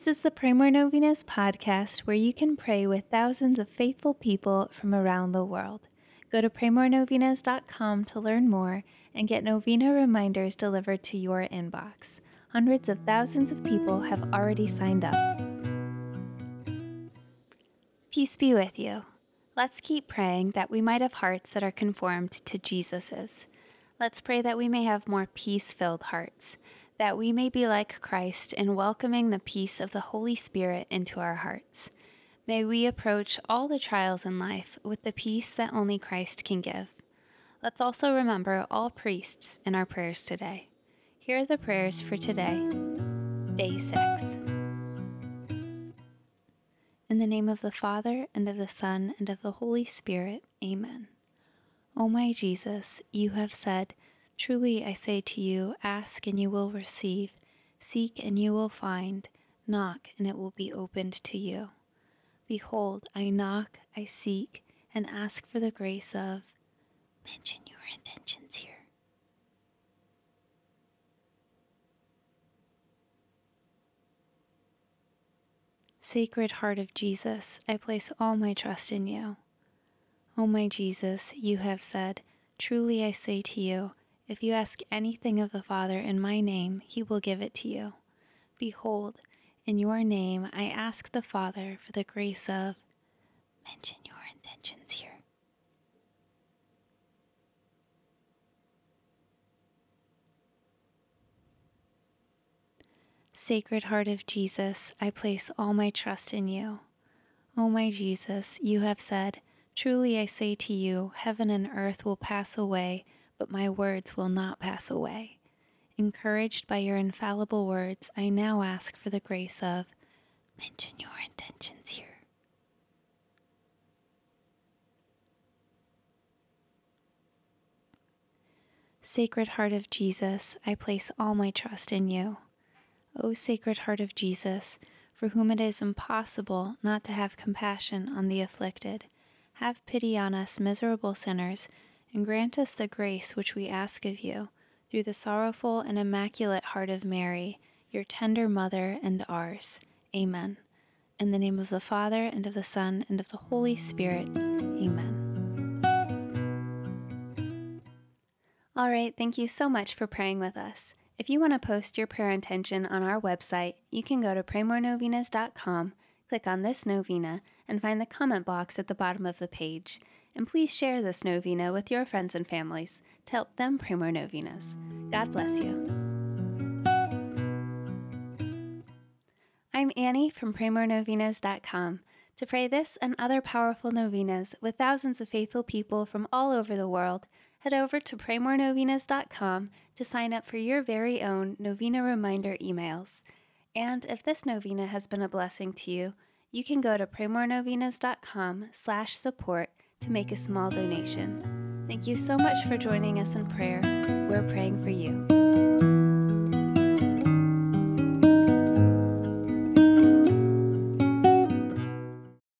This is the Pray More Novenas podcast where you can pray with thousands of faithful people from around the world. Go to praymorenovenas.com to learn more and get novena reminders delivered to your inbox. Hundreds of thousands of people have already signed up. Peace be with you. Let's keep praying that we might have hearts that are conformed to Jesus's. Let's pray that we may have more peace filled hearts, that we may be like Christ in welcoming the peace of the Holy Spirit into our hearts. May we approach all the trials in life with the peace that only Christ can give. Let's also remember all priests in our prayers today. Here are the prayers for today, day 6. In the name of the Father, and of the Son, and of the Holy Spirit, Amen. O my Jesus, you have said, Truly I say to you, ask and you will receive, seek and you will find, knock and it will be opened to you. Behold, I knock, I seek, and ask for the grace of. Mention your intentions here. Sacred Heart of Jesus, I place all my trust in you. O my Jesus, you have said, Truly I say to you, if you ask anything of the Father in my name, he will give it to you. Behold, in your name I ask the Father for the grace of. Mention your intentions here. Sacred Heart of Jesus, I place all my trust in you. O my Jesus, you have said, Truly I say to you, heaven and earth will pass away, but my words will not pass away. Encouraged by your infallible words, I now ask for the grace of mention your intentions here. Sacred Heart of Jesus, I place all my trust in you. O Sacred Heart of Jesus, for whom it is impossible not to have compassion on the afflicted, have pity on us miserable sinners, and grant us the grace which we ask of you, through the sorrowful and immaculate heart of Mary, your tender mother and ours. Amen. In the name of the Father, and of the Son, and of the Holy Spirit. Amen. All right, thank you so much for praying with us. If you want to post your prayer intention on our website, you can go to praymorenovenas.com, click on this novena, and find the comment box at the bottom of the page. And please share this novena with your friends and families to help them pray more novenas. God bless you. I'm Annie from praymorenovenas.com. To pray this and other powerful novenas with thousands of faithful people from all over the world, head over to praymorenovenas.com to sign up for your very own novena reminder emails. And if this novena has been a blessing to you, you can go to praymorenovenas.com slash support to make a small donation. Thank you so much for joining us in prayer. We're praying for you.